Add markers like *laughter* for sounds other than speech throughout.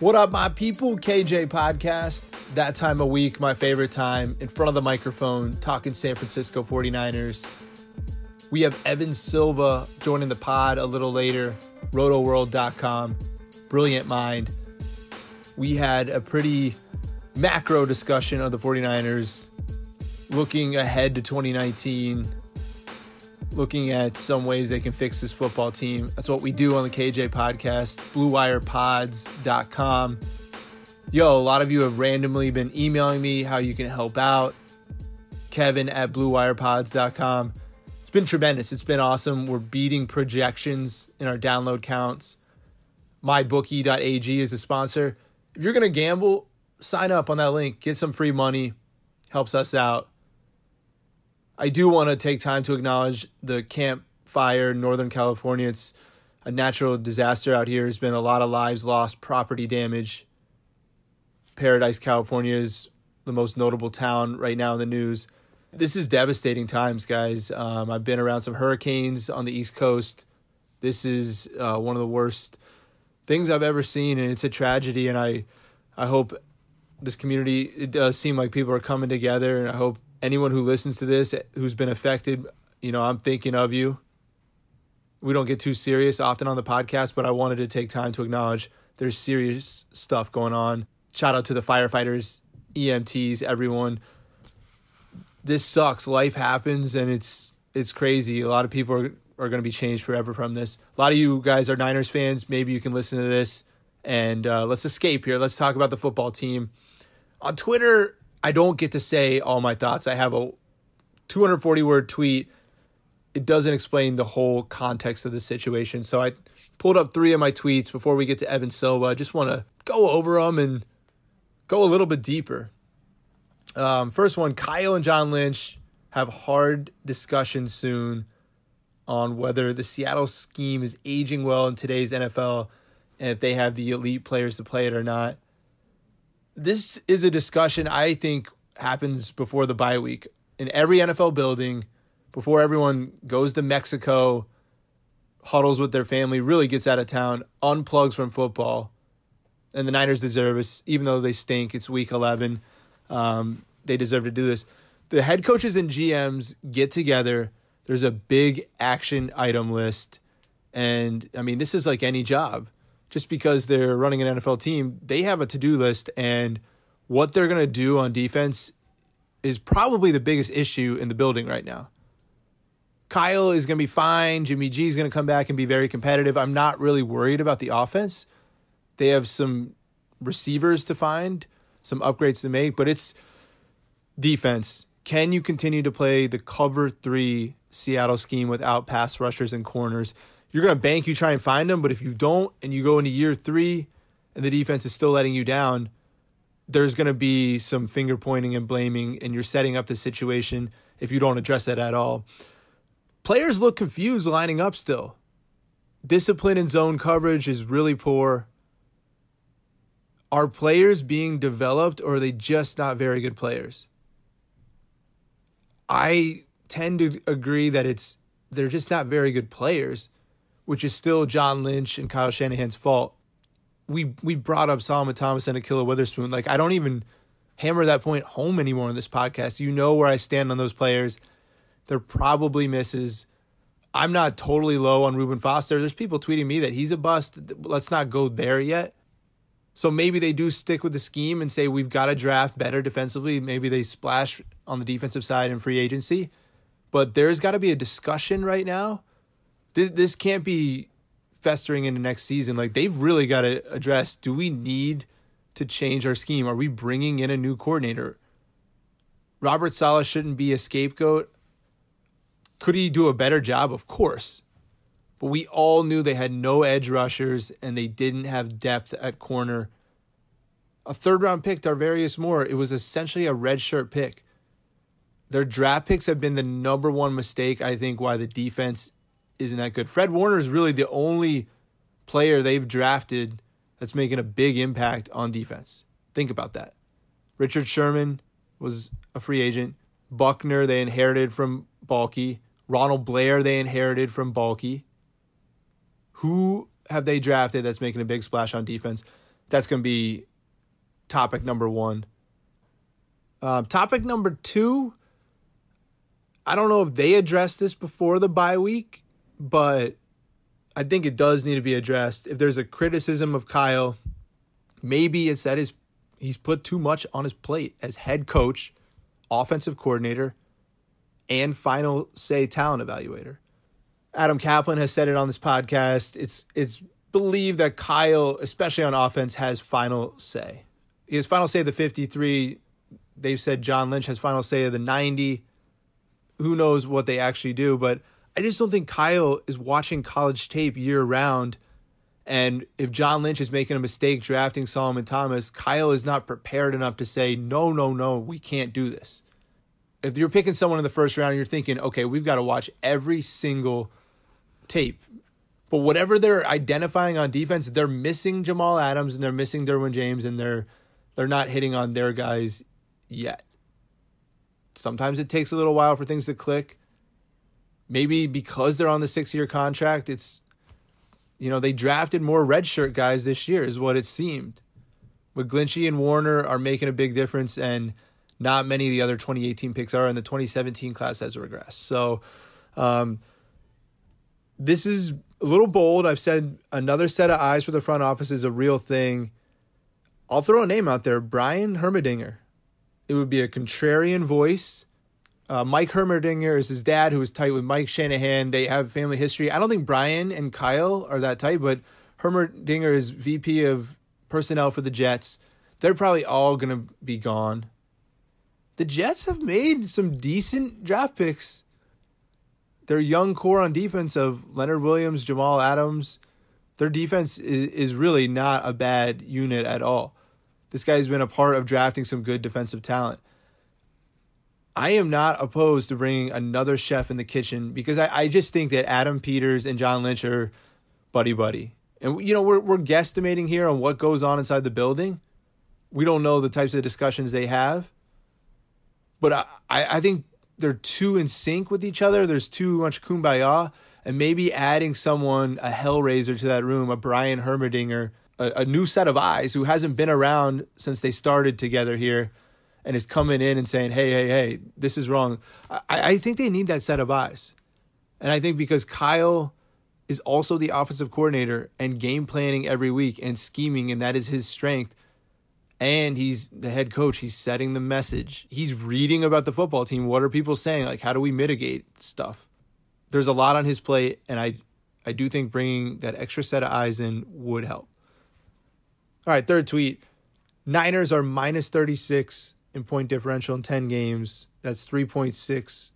What up, my people? KJ Podcast. That time of week, my favorite time, in front of the microphone, talking San Francisco 49ers. We have Evan Silva joining the pod a little later, rotoworld.com. Brilliant mind. We had a pretty macro discussion of the 49ers, looking ahead to 2019, looking at some ways they can fix this football team. That's what we do on the KJ podcast, bluewirepods.com. Yo, a lot of you have randomly been emailing me how you can help out. Kevin at bluewirepods.com. It's been tremendous. It's been awesome. We're beating projections in our download counts. MyBookie.ag is a sponsor. If you're going to gamble, sign up on that link. Get some free money. Helps us out. I do want to take time to acknowledge the Camp Fire in Northern California. It's a natural disaster out here. There's been a lot of lives lost, property damage. Paradise, California is the most notable town right now in the news. This is devastating times, guys. Um, I've been around some hurricanes on the East Coast. This is uh, one of the worst things I've ever seen, and it's a tragedy. And I, I hope this community. It does seem like people are coming together, and I hope anyone who listens to this who's been affected, you know, I'm thinking of you. We don't get too serious often on the podcast, but I wanted to take time to acknowledge there's serious stuff going on. Shout out to the firefighters, EMTs, everyone. This sucks. Life happens and it's it's crazy. A lot of people are, are going to be changed forever from this. A lot of you guys are Niners fans. Maybe you can listen to this and uh, let's escape here. Let's talk about the football team. On Twitter, I don't get to say all my thoughts. I have a 240 word tweet. It doesn't explain the whole context of the situation. So I pulled up three of my tweets before we get to Evan Silva. I just want to go over them and go a little bit deeper. Um, first one Kyle and John Lynch have hard discussions soon on whether the Seattle scheme is aging well in today's NFL and if they have the elite players to play it or not this is a discussion I think happens before the bye week in every NFL building before everyone goes to Mexico, huddles with their family, really gets out of town, unplugs from football. And the Niners deserve this, even though they stink. It's week 11. Um, they deserve to do this. The head coaches and GMs get together. There's a big action item list. And I mean, this is like any job just because they're running an NFL team, they have a to do list, and what they're going to do on defense is probably the biggest issue in the building right now. Kyle is going to be fine. Jimmy G is going to come back and be very competitive. I'm not really worried about the offense. They have some receivers to find, some upgrades to make, but it's defense. Can you continue to play the cover three Seattle scheme without pass rushers and corners? You're going to bank you try and find them, but if you don't and you go into year three and the defense is still letting you down, there's going to be some finger pointing and blaming, and you're setting up the situation if you don't address that at all. Players look confused lining up still. Discipline and zone coverage is really poor. Are players being developed or are they just not very good players? I tend to agree that it's they're just not very good players, which is still John Lynch and Kyle Shanahan's fault. We we brought up Solomon Thomas and Ahkello Witherspoon. Like I don't even hammer that point home anymore in this podcast. You know where I stand on those players. They're probably misses. I'm not totally low on Reuben Foster. There's people tweeting me that he's a bust. Let's not go there yet. So maybe they do stick with the scheme and say we've got to draft better defensively. Maybe they splash on the defensive side in free agency. But there's got to be a discussion right now. This this can't be festering into next season. Like they've really got to address do we need to change our scheme? Are we bringing in a new coordinator? Robert Saleh shouldn't be a scapegoat. Could he do a better job? Of course. But we all knew they had no edge rushers and they didn't have depth at corner. A third round pick, Tarvarius Moore, it was essentially a redshirt pick. Their draft picks have been the number one mistake, I think, why the defense isn't that good. Fred Warner is really the only player they've drafted that's making a big impact on defense. Think about that. Richard Sherman was a free agent. Buckner, they inherited from Baalke. Ronald Blair, they inherited from Baalke. Who have they drafted that's making a big splash on defense? That's going to be topic number one. Um, topic number two, I don't know if they addressed this before the bye week, but I think it does need to be addressed. If there's a criticism of Kyle, maybe it's that his he's put too much on his plate as head coach, offensive coordinator, and final say talent evaluator. Adam Kaplan has said it on this podcast. It's it's believed that Kyle, especially on offense, has final say. He has final say of the 53. They've said John Lynch has final say of the 90. Who knows what they actually do, but I just don't think Kyle is watching college tape year round. And if John Lynch is making a mistake drafting Solomon Thomas, Kyle is not prepared enough to say, no, no, no, we can't do this. If you're picking someone in the first round, you're thinking, okay, we've got to watch every single tape. But whatever they're identifying on defense, they're missing Jamal Adams and they're missing Derwin James and they're they're not hitting on their guys yet. Sometimes it takes a little while for things to click. Maybe because they're on the six year contract, it's you know, they drafted more redshirt guys this year, is what it seemed. McGlinchey and Warner are making a big difference, and not many of the other 2018 picks are, and the 2017 class has regressed. So, um, this is a little bold. I've said another set of eyes for the front office is a real thing. I'll throw a name out there Brian Heimerdinger. It would be a contrarian voice. Uh, Mike Heimerdinger is his dad, who is tight with Mike Shanahan. They have family history. I don't think Brian and Kyle are that tight, but Heimerdinger is VP of personnel for the Jets. They're probably all going to be gone. The Jets have made some decent draft picks their young core on defense of Leonard Williams, Jamal Adams, their defense is, is really not a bad unit at all. This guy's been a part of drafting some good defensive talent. I am not opposed to bringing another chef in the kitchen because I, I just think that Adam Peters and John Lynch are buddy buddy. And you know, we're we're guesstimating here on what goes on inside the building. We don't know the types of discussions they have. But I, I think they're too in sync with each other. There's too much kumbaya, and maybe adding someone a Hellraiser to that room, a Brian Heimerdinger, a, a new set of eyes who hasn't been around since they started together here, and is coming in and saying, "Hey, hey, hey, this is wrong." I, I think they need that set of eyes, and I think because Kyle is also the offensive coordinator and game planning every week and scheming, and that is his strength and he's the head coach. He's setting the message. He's reading about the football team. What are people saying? Like, how do we mitigate stuff? There's a lot on his plate, and I, I do think bringing that extra set of eyes in would help. All right, third tweet. Niners are minus 36 in point differential in 10 games. That's 3.6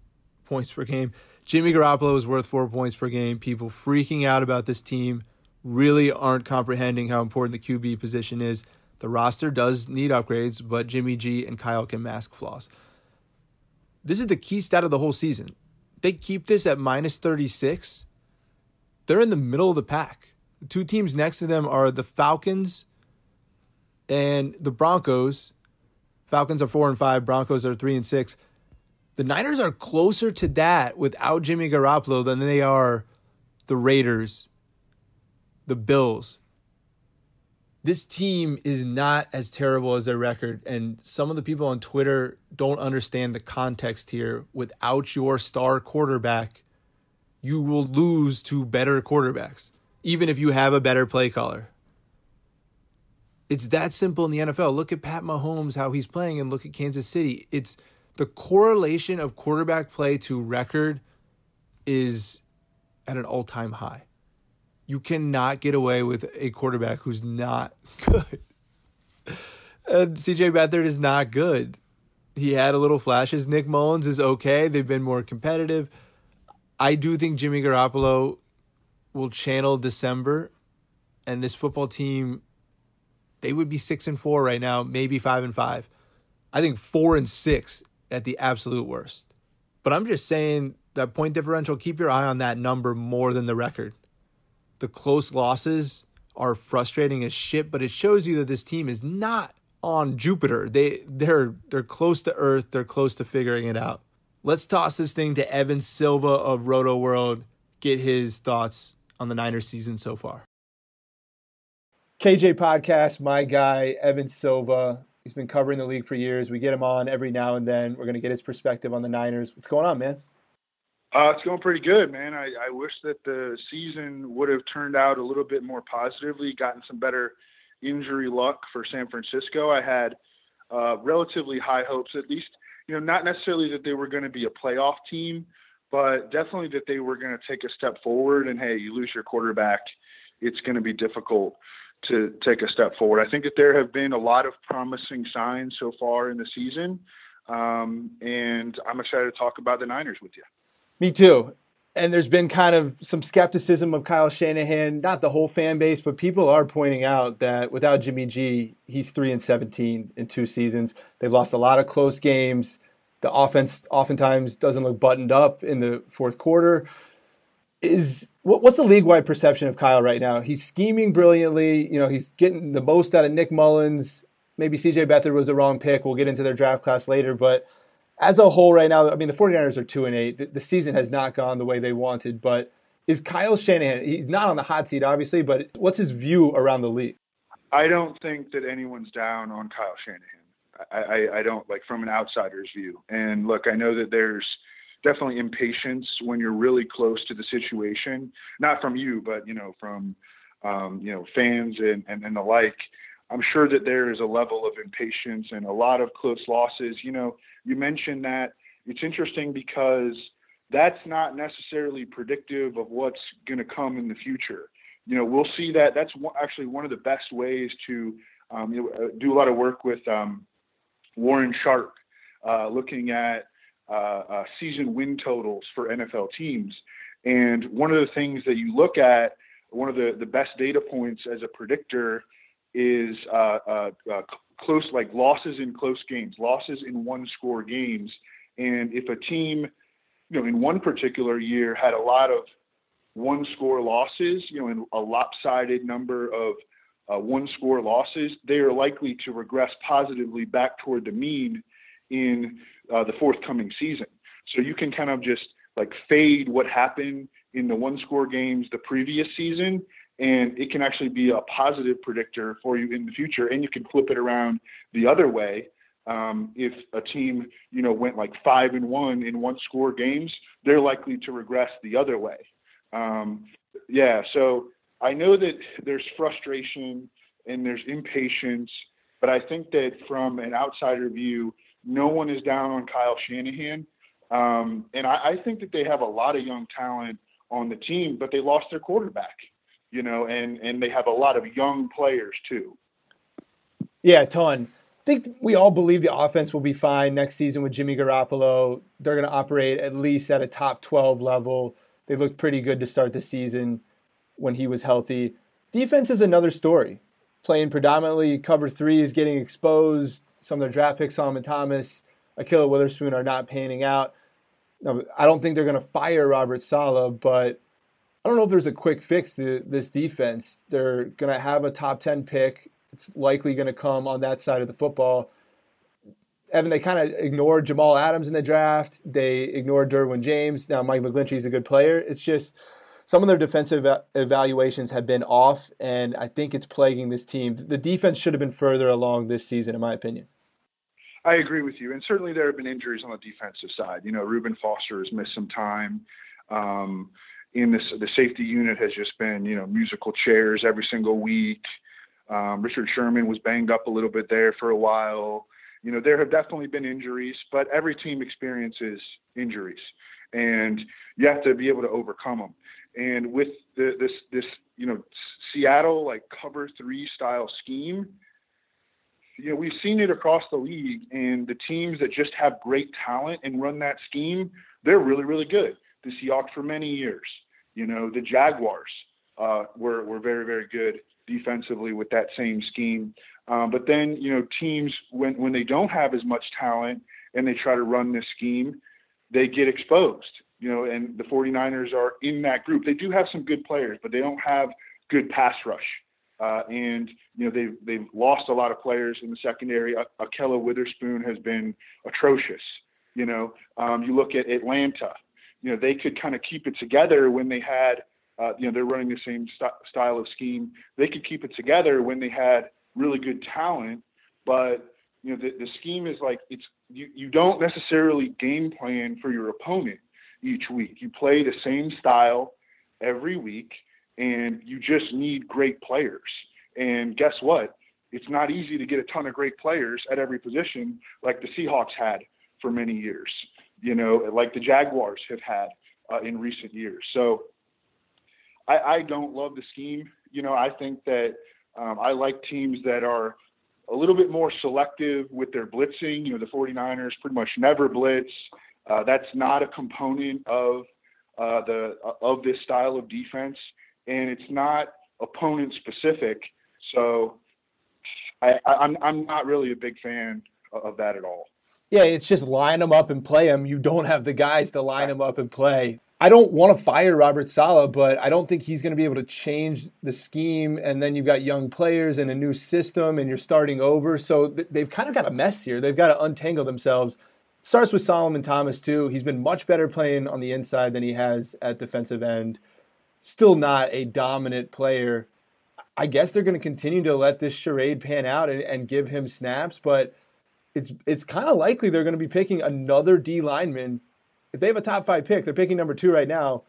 points per game. Jimmy Garoppolo is worth four points per game. People freaking out about this team really aren't comprehending how important the QB position is. The roster does need upgrades, but Jimmy G and Kyle can mask flaws. This is the key stat of the whole season. They keep this at minus 36. They're in the middle of the pack. The two teams next to them are the Falcons and the Broncos. Falcons are four and five, Broncos are three and six. The Niners are closer to that without Jimmy Garoppolo than they are the Raiders, the Bills. This team is not as terrible as their record, and some of the people on Twitter don't understand the context here. Without your star quarterback, you will lose to better quarterbacks, even if you have a better play caller. It's that simple in the NFL. Look at Pat Mahomes, how he's playing, and look at Kansas City. It's the correlation of quarterback play to record is at an all time high. You cannot get away with a quarterback who's not *laughs* good. And CJ Beathard is not good. He had a little flashes. Nick Mullens is okay. They've been more competitive. I do think Jimmy Garoppolo will channel December, and this football team, they would be six and four right now, maybe five and five. I think four and six at the absolute worst. But I'm just saying that point differential, keep your eye on that number more than the record. The close losses are frustrating as shit, but it shows you that this team is not on Jupiter. They they're they're close to Earth, they're close to figuring it out. Let's toss this thing to Evan Silva of Rotoworld, get his thoughts on the Niners season so far. KJ Podcast, my guy, Evan Silva. He's been covering the league for years. We get him on every now and then. We're going to get his perspective on the Niners. What's going on, man? Uh, it's going pretty good, man. I, I wish that the season would have turned out a little bit more positively, gotten some better injury luck for San Francisco. I had uh, relatively high hopes, at least, you know, not necessarily that they were going to be a playoff team, but definitely that they were going to take a step forward. And hey, you lose your quarterback, it's going to be difficult to take a step forward. I think that there have been a lot of promising signs so far in the season, um, and I'm excited to talk about the Niners with you. Me too. And there's been kind of some skepticism of Kyle Shanahan, not the whole fan base, but people are pointing out that without Jimmy G, he's three and seventeen in two seasons. They've lost a lot of close games. The offense oftentimes doesn't look buttoned up in the fourth quarter is what, what's the league wide perception of Kyle right now? He's scheming brilliantly. You know, he's getting the most out of Nick Mullens. Maybe CJ Beathard was the wrong pick. We'll get into their draft class later. But as a whole, right now, I mean, the 49ers are 2 and 8. The, the season has not gone the way they wanted. But is Kyle Shanahan, he's not on the hot seat, obviously, but what's his view around the league? I don't think that anyone's down on Kyle Shanahan. I, I, I don't, like, from an outsider's view. And look, I know that there's, definitely impatience when you're really close to the situation. Not from you, but you know, from um, you know fans and, and and the like. I'm sure that there is a level of impatience and a lot of close losses. You know, you mentioned that it's interesting because that's not necessarily predictive of what's going to come in the future. You know, we'll see that. That's actually one of the best ways to um, you know, uh, do a lot of work with um, Warren Sharp, uh, looking at uh, uh, season win totals for NFL teams. And one of the things that you look at, one of the, the best data points as a predictor is uh, uh, close, like losses in close games, losses in one score games. And if a team, you know, in one particular year had a lot of one score losses, you know, in a lopsided number of uh, one score losses, they are likely to regress positively back toward the mean in uh, the forthcoming season. So you can kind of just like fade what happened in the one score games the previous season and it can actually be a positive predictor for you in the future and you can flip it around the other way um, if a team you know went like five and one in one score games they're likely to regress the other way um, yeah so i know that there's frustration and there's impatience but i think that from an outsider view no one is down on Kyle Shanahan. Um, and I, I think that they have a lot of young talent on the team, but they lost their quarterback, you know, and, and they have a lot of young players too. Yeah, a ton. I think we all believe the offense will be fine next season with Jimmy Garoppolo. They're going to operate at least at a top 12 level. They looked pretty good to start the season when he was healthy. Defense is another story. Playing predominantly cover three is getting exposed. Some of their draft picks, Solomon Thomas, Ahkello Witherspoon, are not panning out. Now, I don't think they're going to fire Robert Saleh, but I don't know if there's a quick fix to this defense. They're going to have a top 10 pick. It's likely going to come on that side of the football. Evan, they kind of ignored Jamal Adams in the draft. They ignored Derwin James. Now, Mike McGlinchey is a good player. It's just some of their defensive evaluations have been off, and I think it's plaguing this team. The defense should have been further along this season, in my opinion. I agree with you, and certainly there have been injuries on the defensive side. You know, Reuben Foster has missed some time. Um, in this, the safety unit has just been, you know, musical chairs every single week. Um, Richard Sherman was banged up a little bit there for a while. You know, there have definitely been injuries, but every team experiences injuries, and you have to be able to overcome them. And with the, this, this, you know, Seattle like cover three style scheme, you know, we've seen it across the league, and the teams that just have great talent and run that scheme, they're really, really good. The Seahawks for many years, you know, the Jaguars uh, were were very, very good defensively with that same scheme. Um, but then, you know, teams when when they don't have as much talent and they try to run this scheme, they get exposed. You know, and the 49ers are in that group. They do have some good players, but they don't have good pass rush. Uh, and you know they've they've lost a lot of players in the secondary. Ahkello Witherspoon has been atrocious. You know, um, you look at Atlanta. You know they could kind of keep it together when they had. Uh, you know they're running the same st- style of scheme. They could keep it together when they had really good talent, but you know the, the scheme is like it's you, you don't necessarily game plan for your opponent each week. You play the same style every week and you just need great players. And guess what? It's not easy to get a ton of great players at every position like the Seahawks had for many years, you know, like the Jaguars have had uh, in recent years. So I, I don't love the scheme. You know, I think that um, I like teams that are a little bit more selective with their blitzing. You know, the 49ers pretty much never blitz. Uh, that's not a component of uh, the uh, of this style of defense and it's not opponent specific. So I, I'm I'm not really a big fan of that at all. Yeah, it's just line them up and play them. You don't have the guys to line them up and play. I don't want to fire Robert Saleh, but I don't think he's going to be able to change the scheme. And then you've got young players and a new system, and you're starting over. So they've kind of got a mess here. They've got to untangle themselves. It starts with Solomon Thomas too. He's been much better playing on the inside than he has at defensive end still not a dominant player. I guess they're going to continue to let this charade pan out and, and give him snaps, but it's it's kind of likely they're going to be picking another D lineman. If they have a top five pick, they're picking number two right now.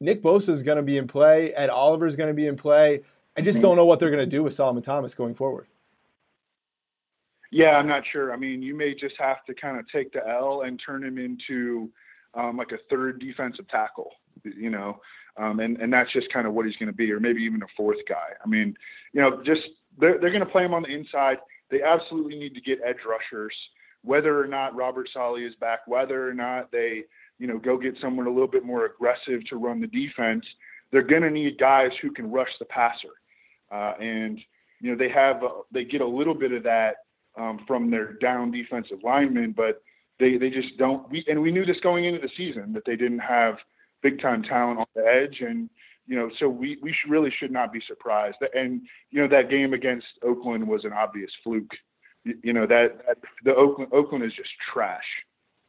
Nick Bosa is going to be in play. Ed Oliver is going to be in play. I just don't know what they're going to do with Solomon Thomas going forward. Yeah, I'm not sure. I mean, you may just have to kind of take the L and turn him into um, like a third defensive tackle. You know, um, and and that's just kind of what he's going to be, or maybe even a fourth guy. I mean, you know, just they're they're going to play him on the inside. They absolutely need to get edge rushers, whether or not Robert Saleh is back, whether or not they you know go get someone a little bit more aggressive to run the defense. They're going to need guys who can rush the passer, uh, and you know they have uh, they get a little bit of that um, from their down defensive linemen, but they they just don't. We and we knew this going into the season that they didn't have big time talent on the edge, and you know, so we we should, really should not be surprised. And you know, that game against Oakland was an obvious fluke. You, you know that, that the Oakland Oakland is just trash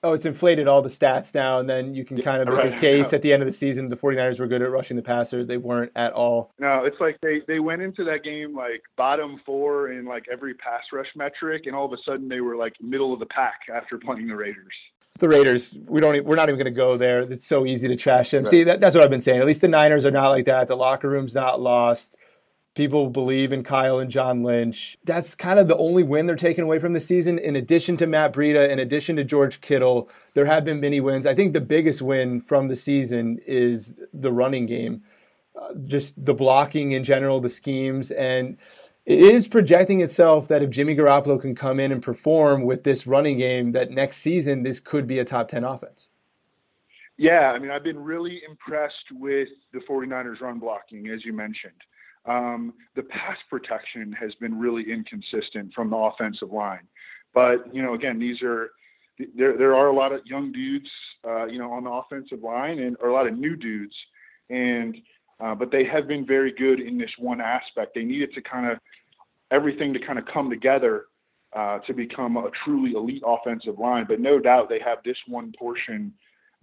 oh, it's inflated all the stats now, and then you can kind of make right. a case at the end of the season the 49ers were good at rushing the passer. They weren't at all. No, it's like they, they went into that game like bottom four in like every pass rush metric, and all of a sudden they were like middle of the pack after playing the Raiders. The Raiders, we don't, we're not even going to go there. It's so easy to trash them. Right. See, that, that's what I've been saying. At least the Niners are not like that. The locker room's not lost people believe in Kyle and John Lynch. That's kind of the only win they're taking away from the season. In addition to Matt Breida, in addition to George Kittle, there have been many wins. I think the biggest win from the season is the running game, uh, just the blocking in general, the schemes, and it is projecting itself that if Jimmy Garoppolo can come in and perform with this running game, that next season this could be a top 10 offense. Yeah, I mean, I've been really impressed with the 49ers run blocking, as you mentioned. Um, the pass protection has been really inconsistent from the offensive line. But, you know, again, these are, there, there are a lot of young dudes, uh, you know, on the offensive line and, or a lot of new dudes. And, uh, but they have been very good in this one aspect. They needed to kind of everything to kind of come together uh, to become a truly elite offensive line. But no doubt they have this one portion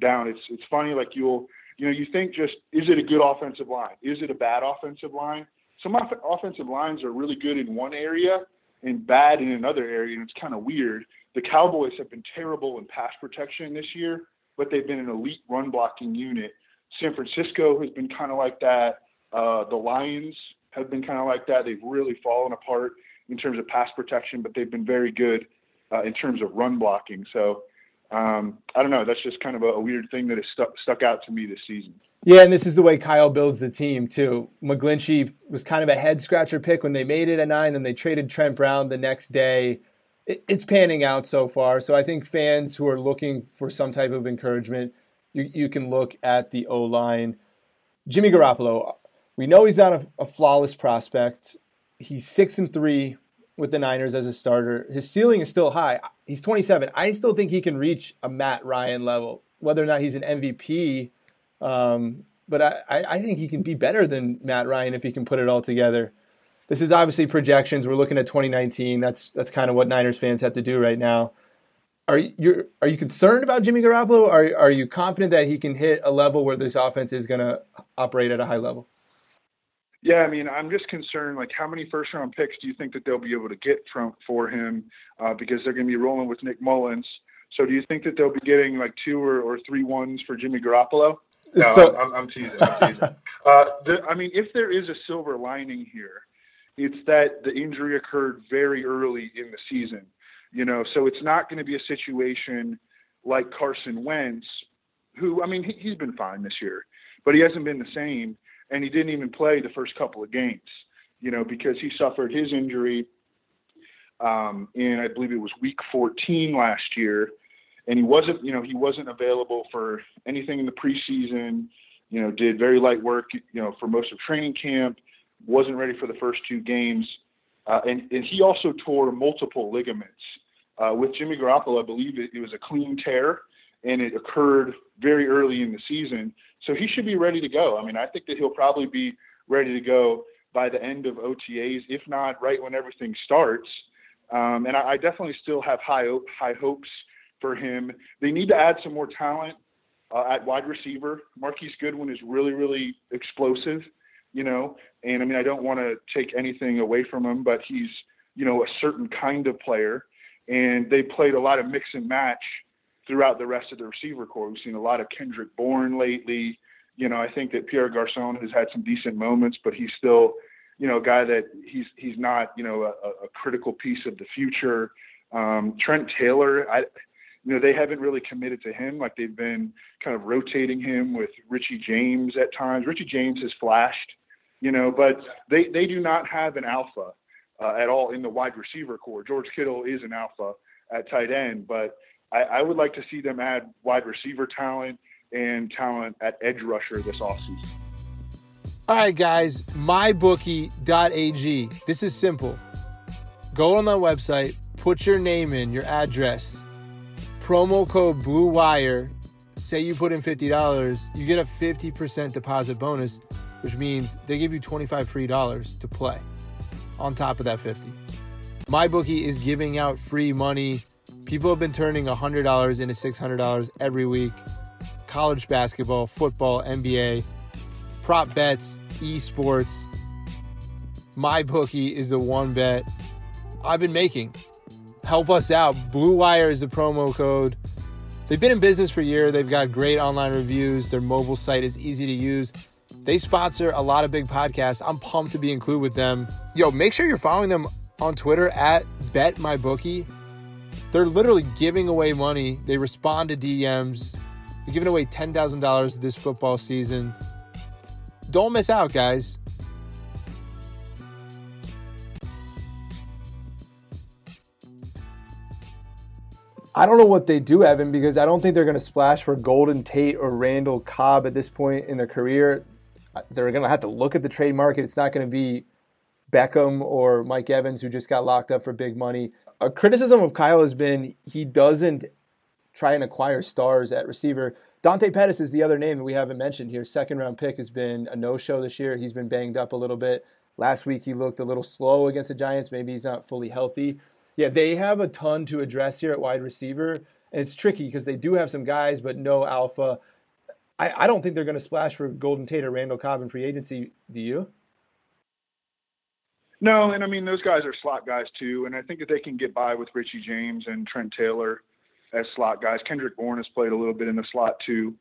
down. It's it's funny like you'll you know you think just is it a good offensive line? Is it a bad offensive line? Some off- offensive lines are really good in one area and bad in another area, and it's kind of weird. The Cowboys have been terrible in pass protection this year, but they've been an elite run blocking unit. San Francisco has been kind of like that. Uh, the Lions have been kind of like that. They've really fallen apart in terms of pass protection, but they've been very good uh, in terms of run blocking. So um, I don't know. That's just kind of a, a weird thing that has stuck stuck out to me this season. Yeah, and this is the way Kyle builds the team too. McGlinchey was kind of a head scratcher pick when they made it at nine, then they traded Trent Brown the next day. It, it's panning out so far. So I think fans who are looking for some type of encouragement, you, you can look at the O line. Jimmy Garoppolo, we know he's not a, a flawless prospect. He's six and three with the Niners as a starter. His ceiling is still high. He's 27. I still think he can reach a Matt Ryan level. Whether or not he's an MVP, um, but I, I think he can be better than Matt Ryan if he can put it all together. This is obviously projections. We're looking at 2019. That's that's kind of what Niners fans have to do right now. Are you are you concerned about Jimmy Garoppolo? Are are you confident that he can hit a level where this offense is going to operate at a high level? Yeah, I mean, I'm just concerned. Like, how many first round picks do you think that they'll be able to get from for him? Uh, because they're going to be rolling with Nick Mullens. So, do you think that they'll be getting like two or, or three ones for Jimmy Garoppolo? No, so, I'm, I'm, teasing. I'm teasing. *laughs* uh, the, I mean, if there is a silver lining here, it's that the injury occurred very early in the season. You know, so it's not going to be a situation like Carson Wentz, who I mean, he, he's been fine this year, but he hasn't been the same and he didn't even play the first couple of games, you know, because he suffered his injury um, in I believe it was week 14 last year, and he wasn't, you know, he wasn't available for anything in the preseason. You know, did very light work, you know, for most of training camp. Wasn't ready for the first two games, uh, and and he also tore multiple ligaments. Uh, with Jimmy Garoppolo, I believe it, it was a clean tear, and it occurred very early in the season. So he should be ready to go. I mean, I think that he'll probably be ready to go by the end of OTAs, if not right when everything starts. Um, and I, I, definitely still have high high hopes for him. They need to add some more talent uh, at wide receiver. Marquise Goodwin is really really explosive, you know. And I mean, I don't want to take anything away from him, but he's you know a certain kind of player. And they played a lot of mix and match throughout the rest of the receiver corps. We've seen a lot of Kendrick Bourne lately. You know, I think that Pierre Garcon has had some decent moments, but he's still, you know, a guy that he's he's not, you know, a, a critical piece of the future. Um, Trent Taylor, I, you know, they haven't really committed to him. Like they've been kind of rotating him with Richie James at times. Richie James has flashed, you know, but they they do not have an alpha uh, at all in the wide receiver corps. George Kittle is an alpha at tight end, but I, I would like to see them add wide receiver talent and talent at edge rusher this offseason. All right, guys, mybookie.ag. This is simple. Go on that website, put your name in, your address, promo code Blue Wire. Say you put in $50, you get a 50% deposit bonus, which means they give you 25 free dollars to play on top of that 50. My bookie is giving out free money People have been turning $100 into $600 every week. College basketball, football, NBA, prop bets, esports. My bookie is the one bet I've been making. Help us out. Blue Wire is the promo code. They've been in business for a year. They've got great online reviews. Their mobile site is easy to use. They sponsor a lot of big podcasts. I'm pumped to be included with them. Yo, make sure you're following them on Twitter at BetMyBookie. They're literally giving away money. They respond to DMs. They're giving away $10,000 this football season. Don't miss out, guys. I don't know what they do, Evan, because I don't think they're going to splash for Golden Tate or Randall Cobb at this point in their career. They're going to have to look at the trade market. It's not going to be Beckham or Mike Evans, who just got locked up for big money. A criticism of Kyle has been he doesn't try and acquire stars at receiver. Dante Pettis is the other name that we haven't mentioned here. Second round pick has been a no show this year. He's been banged up a little bit. Last week he looked a little slow against the Giants. Maybe he's not fully healthy. Yeah, they have a ton to address here at wide receiver. And it's tricky because they do have some guys, but no alpha. I, I don't think they're going to splash for Golden Tate or Randall Cobb in free agency. Do you? No, and I mean those guys are slot guys too, and I think that they can get by with Richie James and Trent Taylor as slot guys. Kendrick Bourne has played a little bit in the slot too.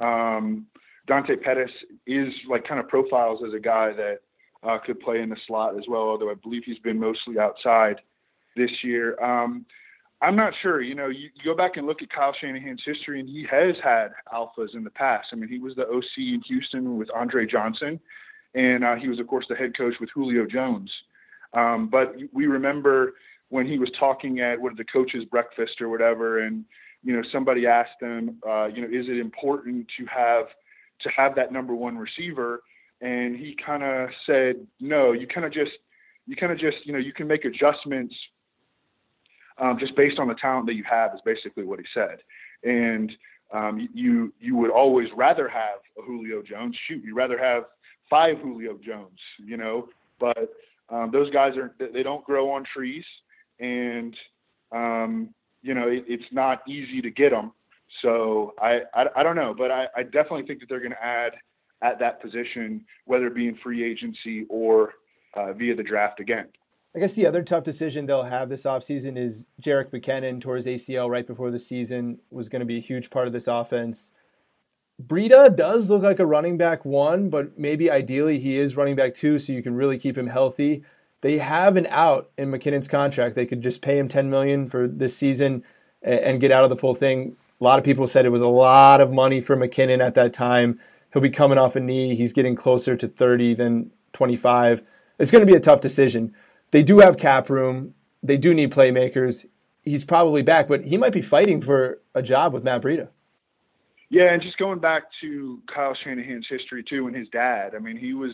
Um, Dante Pettis is like kind of profiles as a guy that uh, could play in the slot as well, although I believe he's been mostly outside this year. Um, I'm not sure. You know, you, you go back and look at Kyle Shanahan's history, and he has had alphas in the past. I mean, he was the OC in Houston with Andre Johnson, and uh, he was, of course, the head coach with Julio Jones. Um, but we remember when he was talking at what the coaches' breakfast or whatever, and you know, somebody asked him, uh, you know, is it important to have to have that number one receiver? And he kind of said, no. You kind of just you kind of just you know you can make adjustments um, just based on the talent that you have is basically what he said. And um, you you would always rather have a Julio Jones. Shoot, you'd rather have five Julio Jones, you know. But um, those guys are they don't grow on trees, and um, you know it, it's not easy to get them. So I I, I don't know, but I, I definitely think that they're going to add at that position, whether it be in free agency or uh, via the draft again. I guess the other tough decision they'll have this offseason is Jerick McKinnon tore his ACL right before the season, was going to be a huge part of this offense. Breida does look like a running back one, but maybe ideally he is running back two, so you can really keep him healthy. They have an out in McKinnon's contract. They could just pay him ten million for this season and get out of the full thing. A lot of people said it was a lot of money for McKinnon at that time. He'll be coming off a knee. He's getting closer to 30 than 25. It's going to be a tough decision they do have cap room. They do need playmakers. He's probably back, but he might be fighting for a job with Matt Breida. Yeah, and just going back to Kyle Shanahan's history too, and his dad. I mean, he was,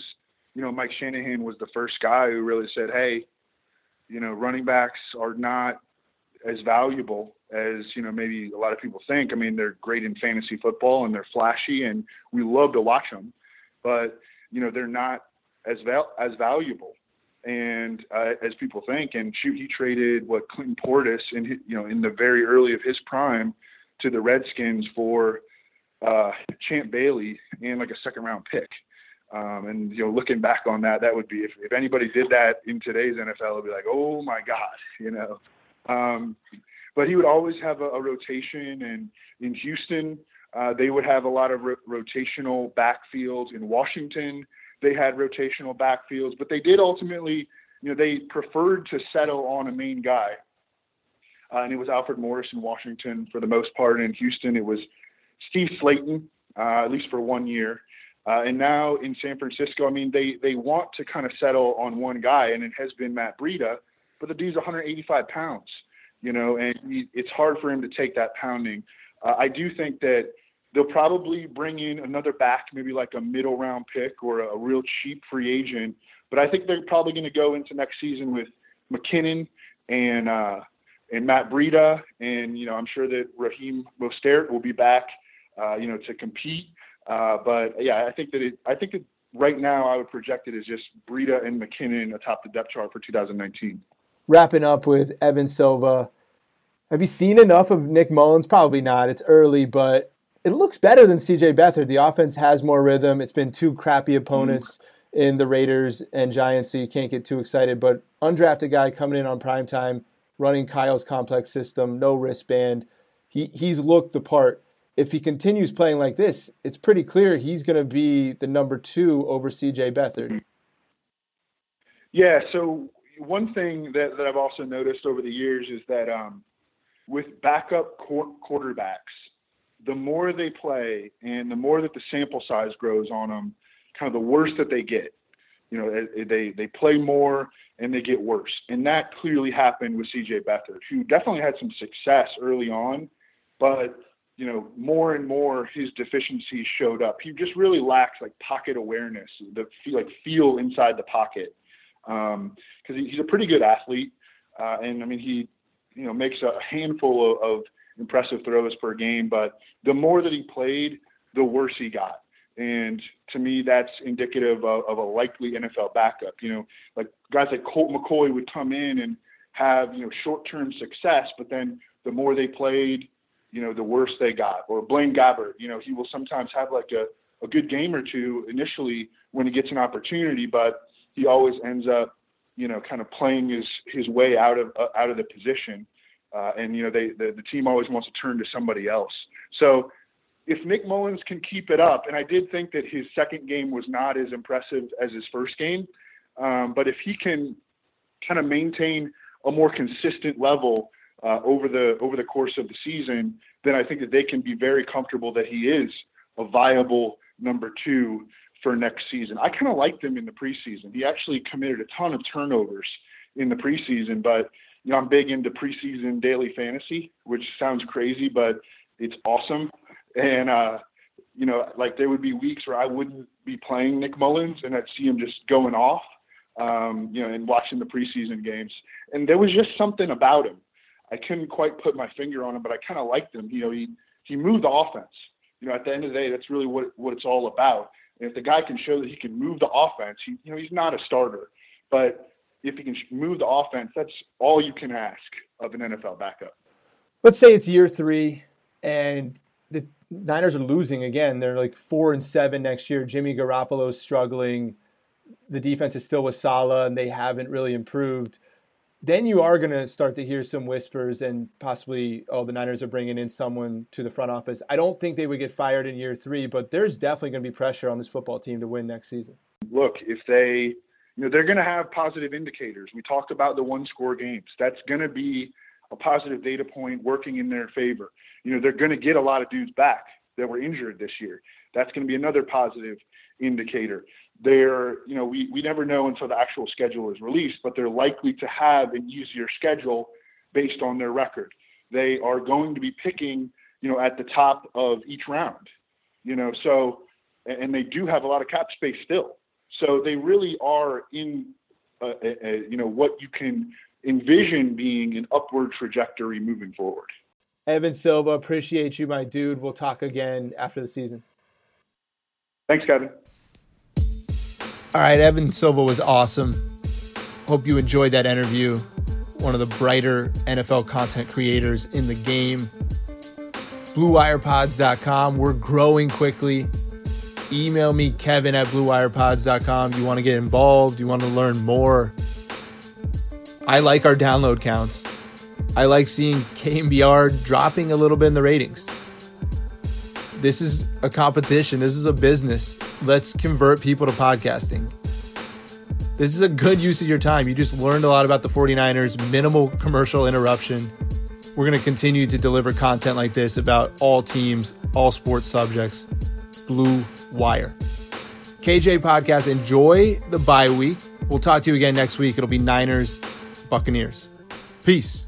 you know, Mike Shanahan was the first guy who really said, "Hey, you know, running backs are not as valuable as you know maybe a lot of people think. I mean, they're great in fantasy football and they're flashy, and we love to watch them, but you know, they're not as val- as valuable and uh, as people think. And shoot, he traded what Clinton Portis in you know in the very early of his prime to the Redskins for uh, Champ Bailey and like a second round pick. Um, and you know, looking back on that, that would be if, if anybody did that in today's NFL, it'd be like, oh my God, *laughs* you know. Um, but he would always have a, a rotation, and in Houston, uh, they would have a lot of ro- rotational backfields. In Washington, they had rotational backfields, but they did ultimately, you know, they preferred to settle on a main guy. Uh, and it was Alfred Morris in Washington for the most part. And in Houston, it was Steve Slaton, uh, at least for one year. Uh, and now in San Francisco, I mean, they they want to kind of settle on one guy, and it has been Matt Breida, but the dude's 185 pounds, you know, and he, it's hard for him to take that pounding. Uh, I do think that They'll probably bring in another back, maybe like a middle round pick or a, real cheap free agent. But I think they're probably going to go into next season with McKinnon and uh, and Matt Breida, and you know I'm sure that Raheem Mostert will be back, uh, you know, to compete. Uh, but yeah, I think that it, I think that right now I would project it as just Breida and McKinnon atop the depth chart for 2019. Wrapping up with Evan Silva. Have you seen enough of Nick Mullens? Probably not. It's early, but it looks better than CJ Beathard. The offense has more rhythm. It's been two crappy opponents mm. in the Raiders and Giants, so you can't get too excited. But undrafted guy coming in on prime time, running Kyle's complex system, no wristband. He he's looked the part. If he continues playing like this, it's pretty clear he's going to be the number two over CJ Beathard. Yeah. So one thing that, that I've also noticed over the years is that um, with backup quarterbacks, the more they play and the more that the sample size grows on them, kind of the worse that they get. You know, they they play more and they get worse. And that clearly happened with CJ Beathard, who definitely had some success early on, but you know, more and more his deficiencies showed up. He just really lacks like pocket awareness, the feel, like feel inside the pocket, because um, he's a pretty good athlete, uh, and I mean he, you know, makes a handful of, of impressive throws per game. But the more that he played, the worse he got. And to me, that's indicative of, of a likely NFL backup. You know, like guys like Colt McCoy would come in and have you know short-term success, but then the more they played, you know, the worse they got. Or Blaine Gabbert, you know, he will sometimes have like a, a good game or two initially when he gets an opportunity, but he always ends up, you know, kind of playing his his way out of uh, out of the position. Uh, and you know, they the, the team always wants to turn to somebody else. So if Nick Mullens can keep it up, and I did think that his second game was not as impressive as his first game, um, but if he can kind of maintain a more consistent level uh, over the over the course of the season, then I think that they can be very comfortable that he is a viable number two for next season. I kind of liked him in the preseason. He actually committed a ton of turnovers in the preseason, but you know I'm big into preseason daily fantasy, which sounds crazy, but it's awesome and uh, you know, like there would be weeks where I wouldn't be playing Nick Mullens, and I'd see him just going off, um, you know, and watching the preseason games. And there was just something about him. I couldn't quite put my finger on him, but I kind of liked him. You know, he he moved the offense. You know, at the end of the day, that's really what what it's all about. And if the guy can show that he can move the offense, he you know he's not a starter, but if he can move the offense, that's all you can ask of an NFL backup. Let's say it's year three, and the Niners are losing again. They're like four and seven next year. Jimmy Garoppolo's struggling. The defense is still with Saleh, and they haven't really improved. Then you are going to start to hear some whispers and possibly, oh, the Niners are bringing in someone to the front office. I don't think they would get fired in year three, but there's definitely going to be pressure on this football team to win next season. Look, if they, you know, they're going to have positive indicators. We talked about the one score games. That's going to be a positive data point working in their favor you know, they're going to get a lot of dudes back that were injured this year. That's going to be another positive indicator. They're, you know, we, we never know until the actual schedule is released, but they're likely to have an easier schedule based on their record. They are going to be picking, you know, at the top of each round, you know, so, and they do have a lot of cap space still. So they really are in, a, a, you know, what you can envision being an upward trajectory moving forward. Evan Silva, appreciate you, my dude. We'll talk again after the season. Thanks, Kevin. All right, Evan Silva was awesome. Hope you enjoyed that interview. One of the brighter NFL content creators in the game. BlueWirePods.com. We're growing quickly. Email me, Kevin at BlueWirePods.com. You want to get involved? You want to learn more? I like our download counts. I like seeing KNBR dropping a little bit in the ratings. This is a competition. This is a business. Let's convert people to podcasting. This is a good use of your time. You just learned a lot about the 49ers, minimal commercial interruption. We're going to continue to deliver content like this about all teams, all sports subjects. Blue Wire. KJ Podcast, enjoy the bye week. We'll talk to you again next week. It'll be Niners, Buccaneers. Peace.